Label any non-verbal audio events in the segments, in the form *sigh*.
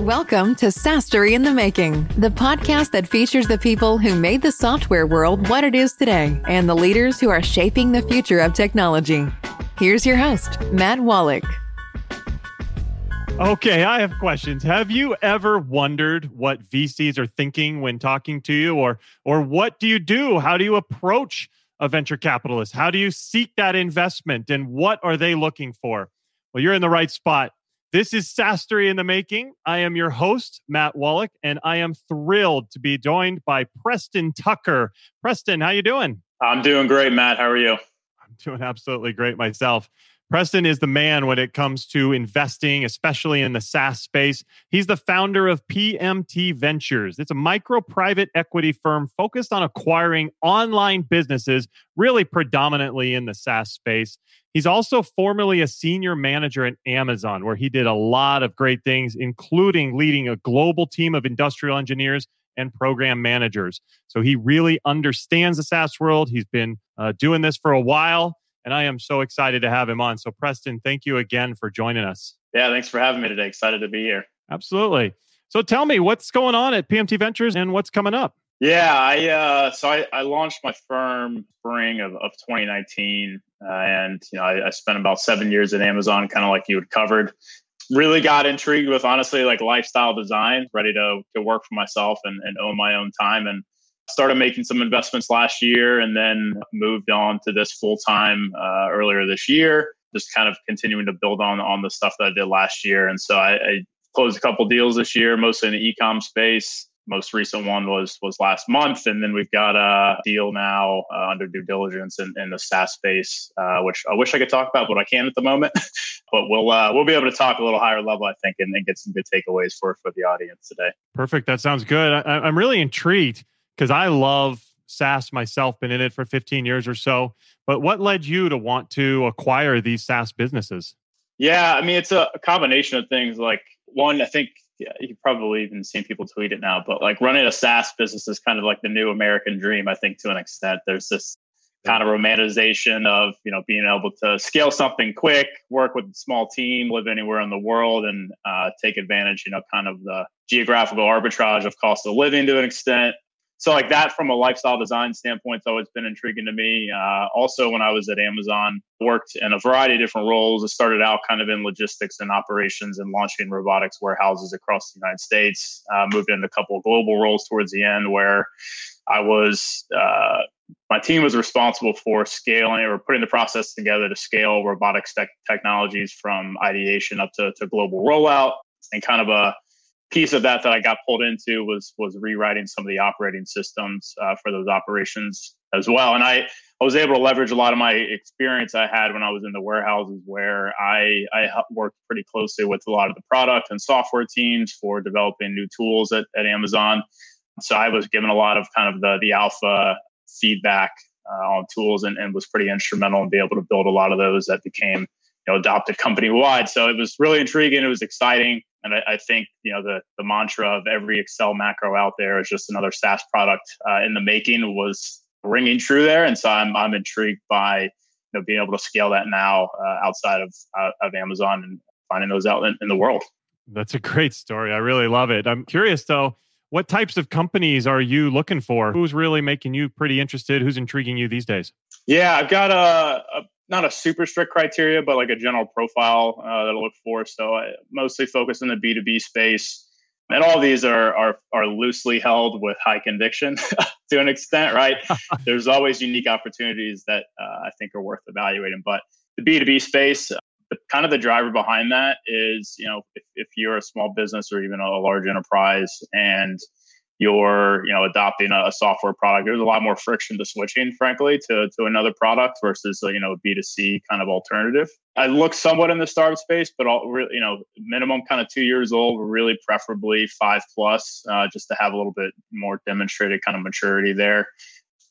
Welcome to SaaStory in the Making, the podcast that features the people who made the software world what it is today and the leaders who are shaping the future of technology. Here's your host, Matt Wallach. Okay, I have questions. Have you ever wondered what VCs are thinking when talking to you or or what do you do? How do you approach a venture capitalist? How do you seek that investment and what are they looking for? Well, you're in the right spot. This is SaaStory in the making. I am your host, Matt Wallach, and I am thrilled to be joined by Preston Tucker. Preston, how you doing? I'm doing great, Matt. How are you? *laughs* Doing absolutely great myself. Preston is the man when it comes to investing, especially in the SaaS space. He's the founder of PMT Ventures. It's a micro private equity firm focused on acquiring online businesses, really predominantly in the SaaS space. He's also formerly a senior manager at Amazon, where he did a lot of great things, including leading a global team of industrial engineers and program managers. So he really understands the SaaS world. He's been uh, doing this for a while and I am so excited to have him on. So, Preston, thank you again for joining us. Yeah, thanks for having me today. Excited to be here. Absolutely. So, tell me what's going on at PMT Ventures and what's coming up. Yeah, I uh, so I, I launched my firm spring of, of 2019, uh, and you know I, I spent about seven years at Amazon, kind of like you had covered. Really got intrigued with honestly like lifestyle design, ready to to work for myself and, and own my own time, and started making some investments last year and then moved on to this full time uh, earlier this year just kind of continuing to build on on the stuff that i did last year. And so i, I closed a couple deals this year mostly in the e-com space most recent one was was last month and then we've got a deal now uh, under due diligence in, in the saas space uh, which i wish i could talk about but i can't at the moment *laughs* but we'll uh, we'll be able to talk a little higher level i think and, then get some good takeaways for for the audience today perfect that sounds good I, i'm really intrigued because I love SaaS myself, been in it for 15 years or so. But what led you to want to acquire these SaaS businesses? Yeah, I mean, it's a, combination of things. Like, one, I think yeah, you've probably even seen people tweet it now, but like running a SaaS business is kind of like the new American dream, I think, to an extent. There's this kind of romanticization of you know being able to scale something quick work with a small team live anywhere in the world and uh, take advantage you know kind of the geographical arbitrage of cost of living to an extent so like that from a lifestyle design standpoint has always been intriguing to me. Uh, also when i was at amazon worked in a variety of different roles. I started out kind of in logistics and operations and launching robotics warehouses across the united states. Uh, moved into a couple of global roles towards the end where i was uh, my team was responsible for scaling or putting the process together to scale robotics tech technologies from ideation up to, to global rollout and kind of a piece of that that I got pulled into was was rewriting some of the operating systems uh, for those operations as well. And I I was able to leverage a lot of my experience I had when I was in the warehouses, where I I worked pretty closely with a lot of the product and software teams for developing new tools at, at Amazon. So I was given a lot of kind of the the alpha feedback uh, on tools and, and was pretty instrumental in being able to build a lot of those that became you know adopted company wide. So it was really intriguing. It was exciting. And I, I, think you know the the mantra of every Excel macro out there is just another SaaS product uh, in the making was ringing true there, and so I'm I'm intrigued by you know being able to scale that now uh, outside of uh, of Amazon and finding those out in, in the world. That's a great story. I really love it. I'm curious though. What types of companies are you looking for? Who's really making you pretty interested? Who's intriguing you these days? Yeah, I've got a, a not a super strict criteria, but like a general profile uh, that I look for. So I mostly focus in the B two B space, and all these are are are loosely held with high conviction *laughs* to an extent. Right? *laughs* There's always unique opportunities that uh, I think are worth evaluating, but the B two B space. The, kind of the driver behind that is, you know, if, if you're a small business or even a large enterprise and you're you know adopting a, a, software product there's a lot more friction to switching frankly to, to another product versus a, you know b2c kind of alternative. I look somewhat in the startup space but all you know minimum kind of two years old really preferably five plus uh, just to have a little bit more demonstrated kind of maturity there.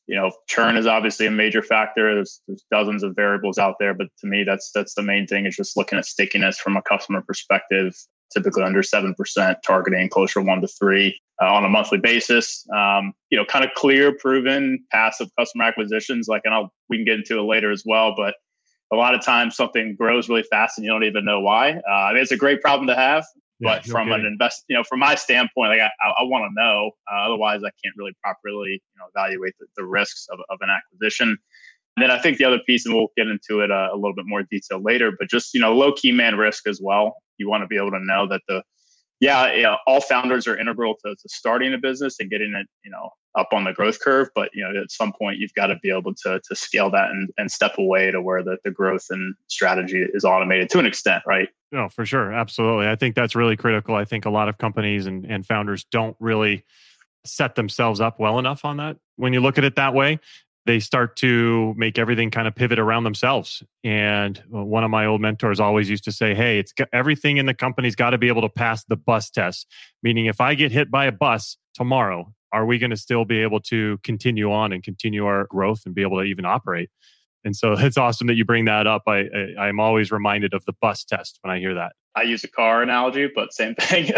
You know churn is obviously a major factor. There's, there's dozens of variables out there but to me that's that's the main thing is just looking at stickiness from a customer perspective typically under 7%, targeting closer one to three uh, on a monthly basis. Um, you know, kind of clear, proven, passive customer acquisitions. Like, and I'll, we can get into it later as well, but a lot of times something grows really fast and you don't even know why. Uh, it's a great problem to have. Yeah, but from an invest, you know, from my standpoint, like I, I, want to know. Uh, otherwise, I can't really properly, you know, evaluate the, the risks of, of an acquisition. And then I think the other piece, and we'll get into it uh, a little bit more detail later, but just you know, low key man risk as well. You want to be able to know that the yeah, yeah, all founders are integral to, to starting a business and getting it, you know, up on the growth curve. But you know, at some point, you've got to be able to to scale that and, and step away to where the, the growth and strategy is automated to an extent, right? No, for sure, absolutely. I think that's really critical. I think a lot of companies and, and founders don't really set themselves up well enough on that. When you look at it that way, they start to make everything kind of pivot around themselves. And uh, one of my old mentors always used to say, "Hey, it's everything in the company's got to be able to pass the bus test." Meaning, if I get hit by a bus tomorrow, are we going to still be able to continue on and continue our growth and be able to even operate? And so *laughs* it's awesome that you bring that up. I, I I'm always reminded of the bus test when I hear that. I use a car analogy, but same *laughs* thing.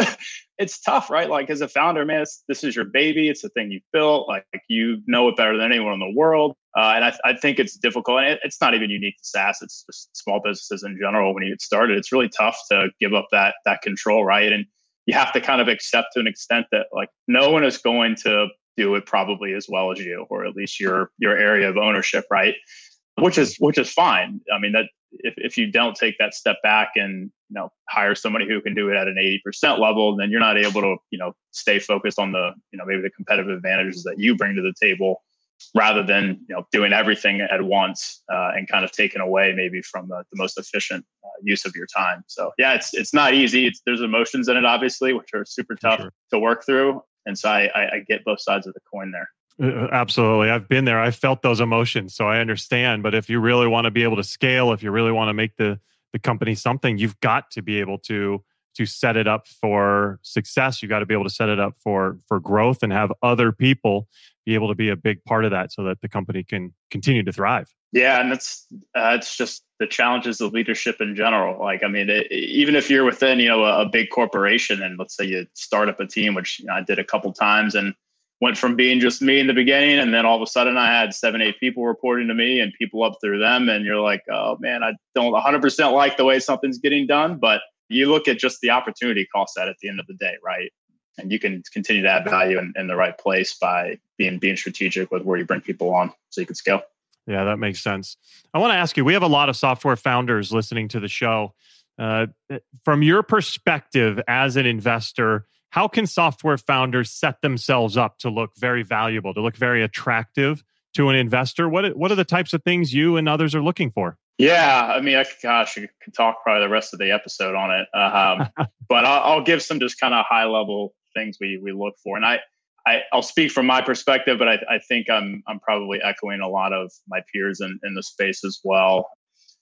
it's tough, right? Like as a founder, man, this is your baby. It's the thing you built. Like you know it better than anyone in the world. Uh, and I, I, think it's difficult. And it, it's not even unique to SaaS. It's just small businesses in general. When you get started, it's really tough to give up that that control, right? And you have to kind of accept to an extent that like no one is going to do it probably as well as you, or at least your your area of ownership, right? Which is which is fine. I mean that if, if you don't take that step back and you know hire somebody who can do it at an 80% level then you're not able to you know stay focused on the you know maybe the competitive advantages that you bring to the table rather than you know doing everything at once uh, and kind of taking away maybe from the, the most efficient uh, use of your time so yeah it's it's not easy it's, there's emotions in it obviously which are super tough sure. to work through and so I, I, I get both sides of the coin there uh, uh, absolutely. I've been there. I felt those emotions. So I understand. But if you really want to be able to scale, if you really want to make the, the company something, you've got to be able to to set it up for success. You got to be able to set it up for for growth and have other people be able to be a big part of that so that the company can continue to thrive. Yeah, and it's uh, it's just the challenges of leadership in general. Like, I mean, it, even if you're within you know a, a, big corporation, and let's say you start up a team, which you know, I did a couple times, and went from being just me in the beginning and then all of a sudden i had seven eight people reporting to me and people up through them and you're like oh man i don't 100% like the way something's getting done. But you look at just the opportunity cost that at the end of the day right? And you can continue to add value in, in the right place by being being strategic with where you bring people on so you can scale. Yeah that makes sense. I want to ask you we have a lot of software founders listening to the show. Uh, from your perspective as an investor how can software founders set themselves up to look very valuable, to look very attractive to an investor? What what are the types of things you and others are looking for? Yeah, I mean, I, gosh, I could talk probably the rest of the episode on it, um, *laughs* but I'll, I'll, give some just kind of high level things we we look for, and I. I, will speak from my perspective, but I, I, think I'm I'm probably echoing a lot of my peers in, in the space as well.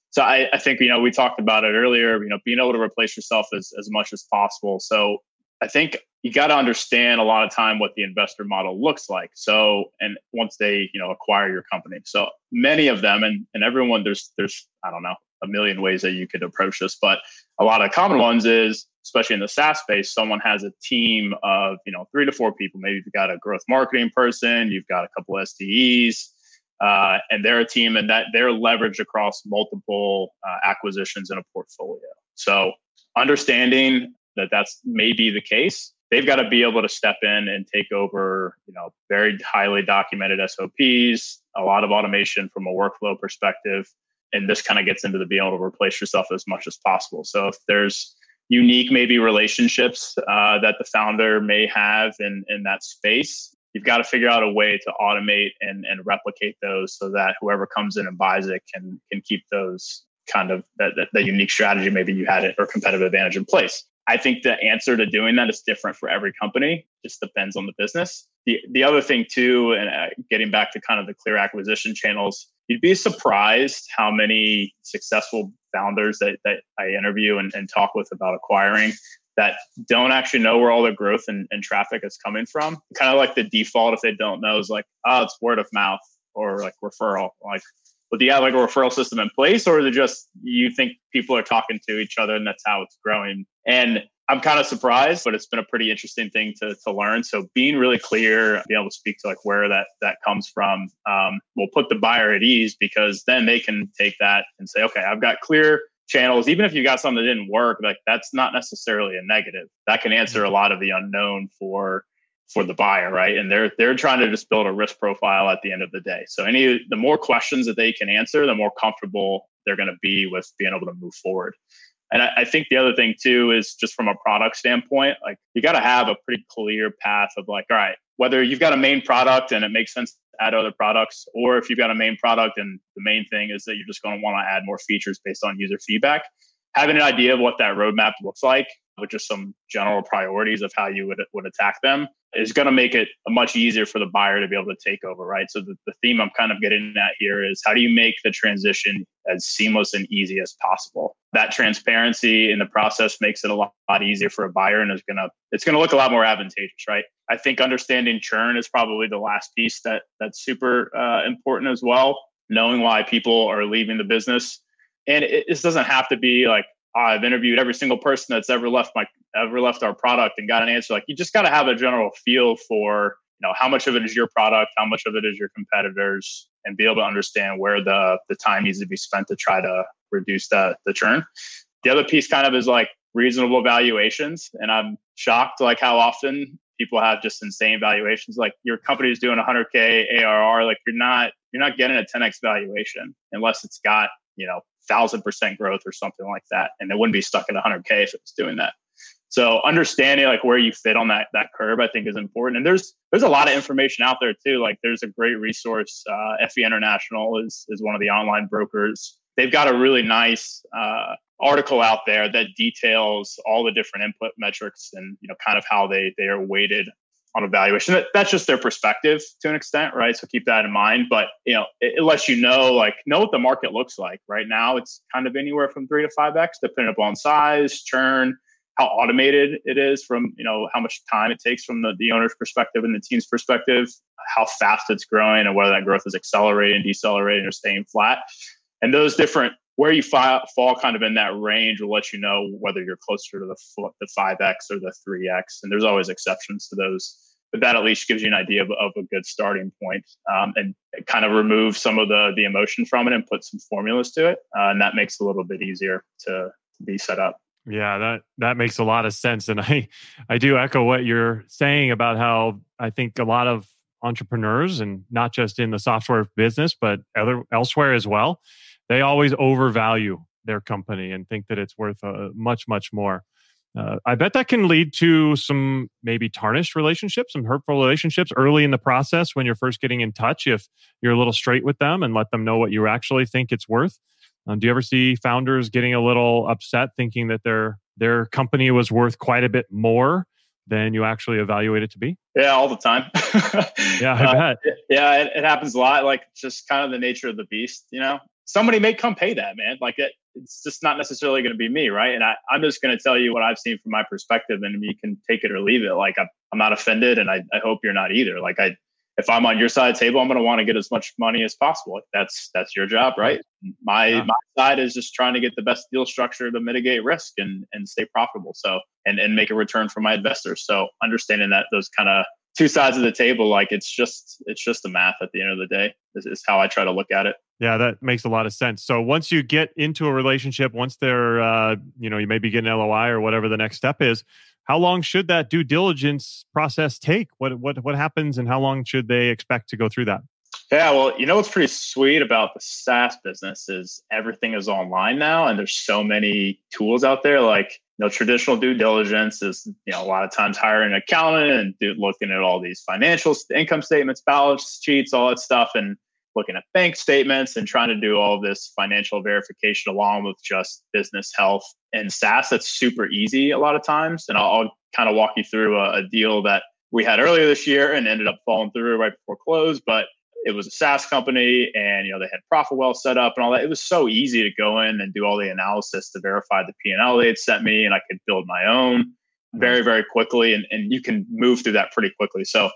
So I, I think you know we talked about it earlier. You know, being able to replace yourself as as much as possible. So I think you got to understand a lot of time what the investor model looks like. So, and once they, you know, acquire your company. So many of them and, and everyone, there's, there's, I don't know, a million ways that you could approach this, but a lot of common ones is, especially in the SaaS space, someone has a team of, you know, three to four people. Maybe you've got a growth marketing person, you've got a couple SDEs, uh, and they're a team and that they're leveraged across multiple uh, acquisitions in a portfolio. So understanding that that's maybe the case they've got to be able to step in and take over you know very highly documented sops a lot of automation from a workflow perspective and this kind of gets into the being able to replace yourself as much as possible. So if there's unique maybe relationships uh, that the founder may have in in that space you've got to figure out a way to automate and, and replicate those so that whoever comes in and buys it can can keep those kind of that, that, that unique strategy maybe you had it or competitive advantage in place I think the answer to doing that is different for every company. Just depends on the business. The the other thing too, and uh, getting back to kind of the clear acquisition channels, you'd be surprised how many successful founders that, that I interview and, and talk with about acquiring that don't actually know where all their growth and, and traffic is coming from. Kind of like the default if they don't know is like, oh, it's word of mouth or like referral. Like but do you have like a referral system in place or is it just you think people are talking to each other and that's how it's growing? And i'm kind of surprised but it's been a pretty interesting thing to, to learn. So being really clear being able to speak to like where that that comes from um, will put the buyer at ease because then they can take that and say okay i've got clear channels, even if you got something that didn't work, like that's not necessarily a negative. That can answer a lot of the unknown for for the buyer, right? And they're they're trying to just build a risk profile at the end of the day. So any the more questions that they can answer, the more comfortable they're going to be with being able to move forward. And I, I, think the other thing too is just from a product standpoint, like you got to have a pretty clear path of like, all right, whether you've got a main product and it makes sense to add other products, or if you've got a main product and the main thing is that you're just going to want to add more features based on user feedback, having an idea of what that roadmap looks like with just some general priorities of how you would, would attack them is going to make it much easier for the buyer to be able to take over, right? So the, the theme I'm kind of getting at here is how do you make the transition as seamless and easy as possible? That transparency in the process makes it a lot, lot easier for a buyer and is gonna it's gonna look a lot more advantageous, right? I think understanding churn is probably the last piece that that's super uh, important as well. Knowing why people are leaving the business, and it, this doesn't have to be like ah, I've interviewed every single person that's ever left my ever left our product and got an answer. Like you just got to have a general feel for you know how much of it is your product, how much of it is your competitors, and be able to understand where the the time needs to be spent to try to reduce the the churn. The other piece kind of is like reasonable valuations, and I'm shocked like how often people have just insane valuations. Like your company is doing 100k ARR, like you're not you're not getting a 10x valuation unless it's got you know thousand percent growth or something like that, and it wouldn't be stuck at 100k if it was doing that. So understanding like where you fit on that that curve, I think is important. And there's there's a lot of information out there too. Like there's a great resource. Uh, FE International is is one of the online brokers. They've got a really nice uh, article out there that details all the different input metrics and you know kind of how they they are weighted on evaluation. That, that's just their perspective to an extent, right? So keep that in mind. But you know, it, it, lets you know, like, know what the market looks like right now. It's kind of anywhere from three to five x, depending upon size, churn, how automated it is, from you know how much time it takes from the, the owner's perspective and the team's perspective, how fast it's growing, and whether that growth is accelerating, decelerating, or staying flat. And those different where you fall, fall kind of in that range will let you know whether you're closer to the the 5x or the 3x and there's always exceptions to those but that at least gives you an idea of, of a good starting point, um, and kind of remove some of the the emotion from it and put some formulas to it uh, and that makes it a little bit easier to be set up. Yeah that that makes a lot of sense and *laughs* i i do echo what you're saying about how i think a lot of entrepreneurs and not just in the software business but other elsewhere as well they always overvalue their company and think that it's worth uh, much, much more. Uh, I bet that can lead to some maybe tarnished relationships, some hurtful relationships early in the process when you're first getting in touch. If you're a little straight with them and let them know what you actually think it's worth. Um, do you ever see founders getting a little upset, thinking that their their company was worth quite a bit more than you actually evaluate it to be? Yeah, all the time. yeah, *laughs* I uh, yeah, it, it, happens a lot. Like just kind of the nature of the beast, you know somebody may come pay that, man. Like it, it's just not necessarily going to be me, right? And I, I'm just going to tell you what I've seen from my perspective, and you can take it or leave it. Like I'm, I'm not offended, and I, I hope you're not either. Like I, if I'm on your side of the table, I'm going to want to get as much money as possible. That's that's your job, right? My yeah. my side is just trying to get the best deal structure to mitigate risk and and stay profitable. So and and make a return for my investors. So understanding that those kind of two sides of the table, like it's just it's just the math at the end of the day. Is, is how I try to look at it. Yeah, that makes a lot of sense. So once you get into a relationship, once they're, uh, you know, you maybe get an LOI or whatever the next step is, how long should that due diligence process take? What what what happens, and how long should they expect to go through that? Yeah, well, you know what's pretty sweet about the SaaS business is everything is online now, and there's so many tools out there. Like, you know, traditional due diligence is, you know, a lot of times hiring an accountant and looking at all these financial income statements, balance sheets, all that stuff, and looking at bank statements and trying to do all this financial verification along with just business health and SaaS. That's super easy a lot of times. And I'll, I'll kind of walk you through a, a, deal that we had earlier this year and ended up falling through right before close. But it was a SaaS company and, you know, they had Profitwell set up and all that. It was so easy to go in and do all the analysis to verify the P&L they had sent me and I could build my own very, very quickly. And, and you can move through that pretty quickly. So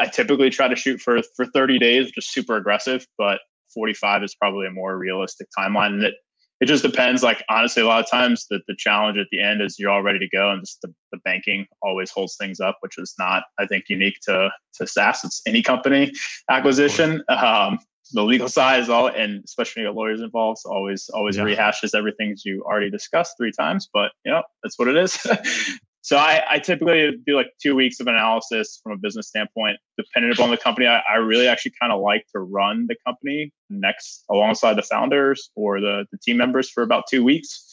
I typically try to shoot for for 30 days, which is super aggressive, but 45 is probably a more realistic timeline. And it it just depends. Like honestly, a lot of times the, the challenge at the end is you're all ready to go, and just the, the banking always holds things up, which is not, I think, unique to to SaaS. It's any company acquisition. Um, the legal side is all, and especially when lawyers involved, so always always yeah. rehashes everything you already discussed three times. But you know, that's what it is. *laughs* so I, I, typically do like two weeks of analysis from a business standpoint, depending upon the company. I, I really actually kind of like to run the company next alongside the founders or the, the team members for about two weeks.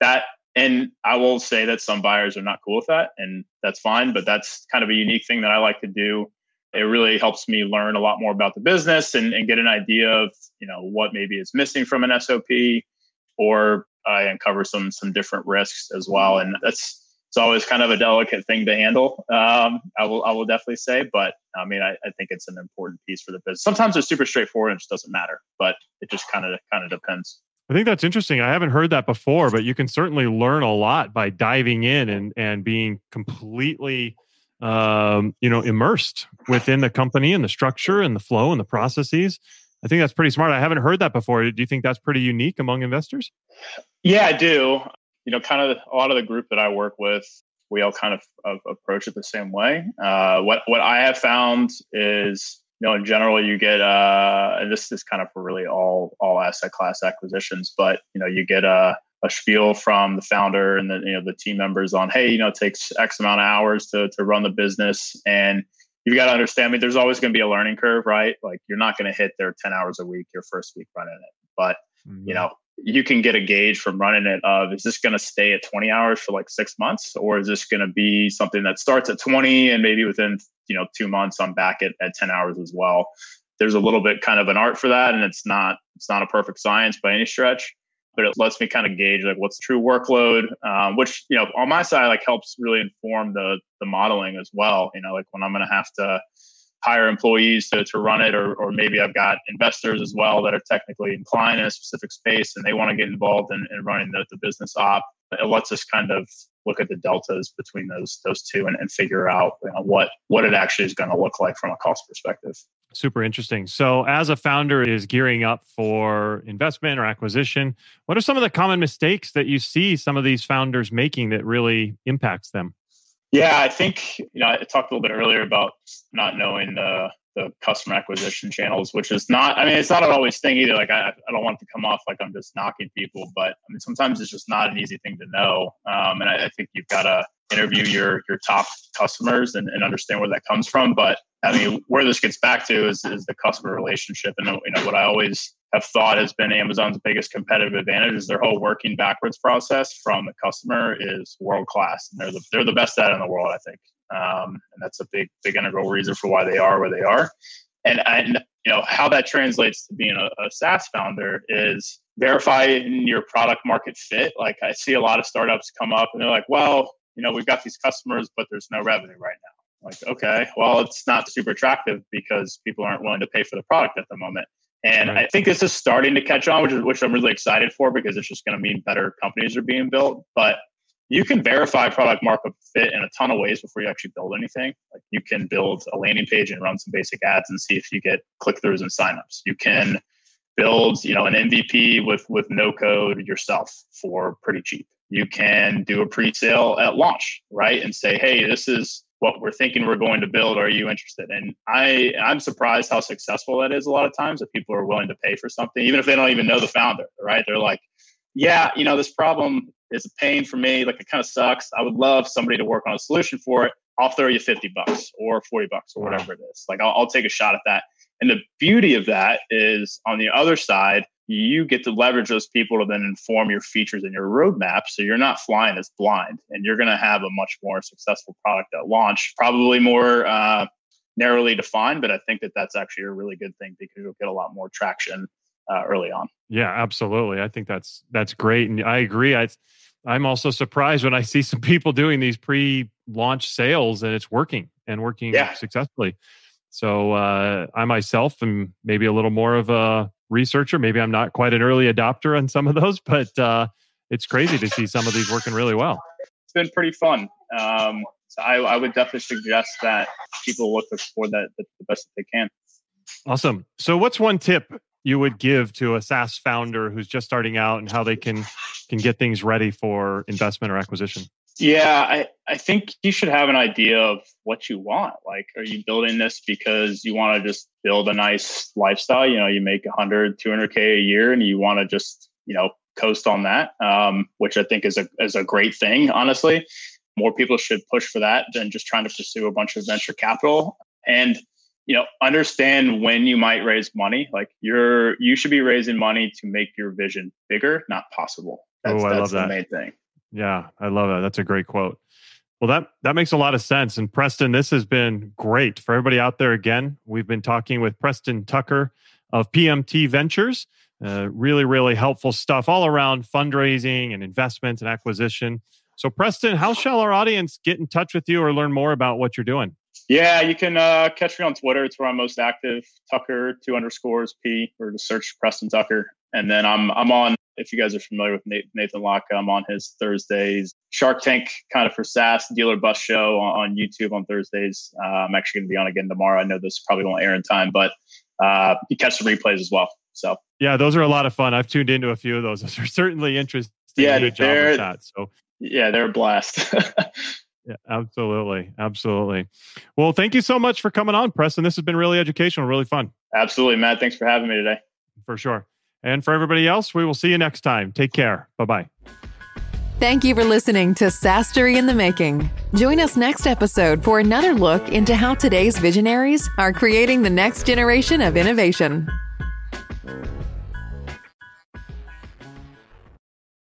That and I will say that some buyers are not cool with that, and that's fine. But that's kind of a unique thing that I like to do. It really helps me learn a lot more about the business and, and get an idea of you know what maybe is missing from an SOP, or I uncover some some different risks as well. And that's it's always kind of a delicate thing to handle. Um, I will I will definitely say, but I mean I, I think it's an important piece for the business. Sometimes it's super straightforward and it just doesn't matter, but it just kind of kind of depends. I think that's interesting. I haven't heard that before, but you can certainly learn a lot by diving in and and being completely um, you know immersed within the company and the structure and the flow and the processes. I think that's pretty smart. I haven't heard that before. Do you think that's pretty unique among investors? Yeah, I do. You know, kind of a lot of the group that I work with, we all kind of, of approach it the same way. Uh, what what I have found is you know, in general, you get uh, and this is kind of for really all all asset class acquisitions, but you know, you get a a spiel from the founder and the you know the team members on, hey, you know, it takes X amount of hours to to run the business, and you've got to understand. I mean, there's always going to be a learning curve, right? Like you're not going to hit their 10 hours a week your first week running it, but mm-hmm. you know, you can get a gauge from running it of is this going to stay at 20 hours for like six months or is this going to be something that starts at 20 and maybe within you know two months i'm back at, at 10 hours as well. There's a little bit kind of an art for that and it's not it's not a perfect science by any stretch but it lets me kind of gauge like what's true workload um, which you know on my side like helps really inform the the modeling as well you know like when i'm going to have to hire employees to, to run it, or, or maybe I've got investors as well that are technically inclined in a specific space and they want to get involved in, in running the, the business op. It lets us kind of look at the deltas between those those two and, and figure out you know, what what it actually is going to look like from a cost perspective. Super interesting. So, as a founder is gearing up for investment or acquisition, what are some of the common mistakes that you see some of these founders making that really impacts them? Yeah, I think you know I talked a little bit earlier about not knowing the the customer acquisition channels, which is not. I mean, it's not an always thing either. Like I, I don't want to come off like I'm just knocking people, but I mean sometimes it's just not an easy thing to know. Um, and I, I think you've got to interview your your top customers and, and understand where that comes from. But I mean, where this gets back to is is the customer relationship, and you know what I always have thought has been Amazon's biggest competitive advantage is their whole working backwards process from the customer is world class, and they're the they're the best at it in the world, I think. Um, and that's a big big integral reason for why they are where they are. And and you know how that translates to being a, a SaaS founder is verifying your product market fit. Like I see a lot of startups come up and they're like, well, you know, we've got these customers, but there's no revenue right now. Like, okay, well, it's not super attractive because people aren't willing to pay for the product at the moment. And right. I think this is starting to catch on, which is which I'm really excited for because it's just going to mean better companies are being built. But you can verify product market fit in a ton of ways before you actually build anything. Like you can build a landing page and run some basic ads and see if you get click throughs and signups. You can build, you know, an MVP with with no code yourself for pretty cheap. You can do a pre-sale at launch, right? And say, hey, this is what we're thinking we're going to build are you interested and i i'm surprised how successful that is a lot of times that people are willing to pay for something even if they don't even know the founder right? They're like yeah you know this problem is a pain for me like it kind of sucks. I would love somebody to work on a solution for it. I'll throw you 50 bucks or 40 bucks or whatever it is. Like I'll, I'll take a shot at that. And the beauty of that is on the other side you get to leverage those people to then inform your features and your roadmap. So you're not flying as blind and you're going to have a much more successful product at launch, probably more uh, narrowly defined. But I think that that's actually a really good thing because you'll get a lot more traction uh, early on. Yeah, absolutely. I think that's that's great. And I agree. I, I'm also surprised when I see some people doing these pre-launch sales and it's working and working yeah. successfully. So uh, I myself am maybe a little more of a researcher. Maybe I'm not quite an early adopter on some of those, but uh, it's crazy to see some of these working really well. It's been pretty fun. Um, so I, I, would definitely suggest that people look for that the best that they can. Awesome. So, what's one tip you would give to a SaaS founder who's just starting out and how they can can get things ready for investment or acquisition? Yeah, I, I think you should have an idea of what you want. Like, are you building this because you want to just build a nice lifestyle? You know, you make 100, 200K a year and you want to just, you know, coast on that, um, which I think is a, is a great thing, honestly. More people should push for that than just trying to pursue a bunch of venture capital. And you know understand when you might raise money like you're you should be raising money to make your vision bigger not possible that's, oh, I that's love the that. main thing Yeah, I love that. That's a great quote. Well, that that makes a lot of sense. And Preston, this has been great for everybody out there. Again, we've been talking with Preston Tucker of PMT Ventures. Uh, really, really helpful stuff all around fundraising and investments and acquisition. So, Preston, how shall our audience get in touch with you or learn more about what you're doing? yeah you can uh, catch me on twitter it's where i'm most active tucker two underscores p or just search preston tucker and then i'm i'm on if you guys are familiar with Nathan, Nathan Latka, I'm on his Thursdays Shark Tank kind of for SaaS dealer bus show on, YouTube on Thursdays. Uh, I'm actually going to be on again tomorrow. I know this probably won't air in time, but uh, you catch the replays as well. So Yeah, those are a lot of fun. I've tuned into a few of those. *laughs* Those are certainly interesting. Yeah, You did a job they're- that. So yeah, they're a blast. *laughs* Yeah, absolutely. Absolutely. Well, thank you so much for coming on, Preston. This has been really educational, really fun Absolutely, Matt. Thanks for having me today. for sure. And for everybody else, we will see you next time. Take care. Bye bye. Thank you for listening to SaaStory in the Making. Join us next episode for another look into how today's visionaries are creating the next generation of innovation.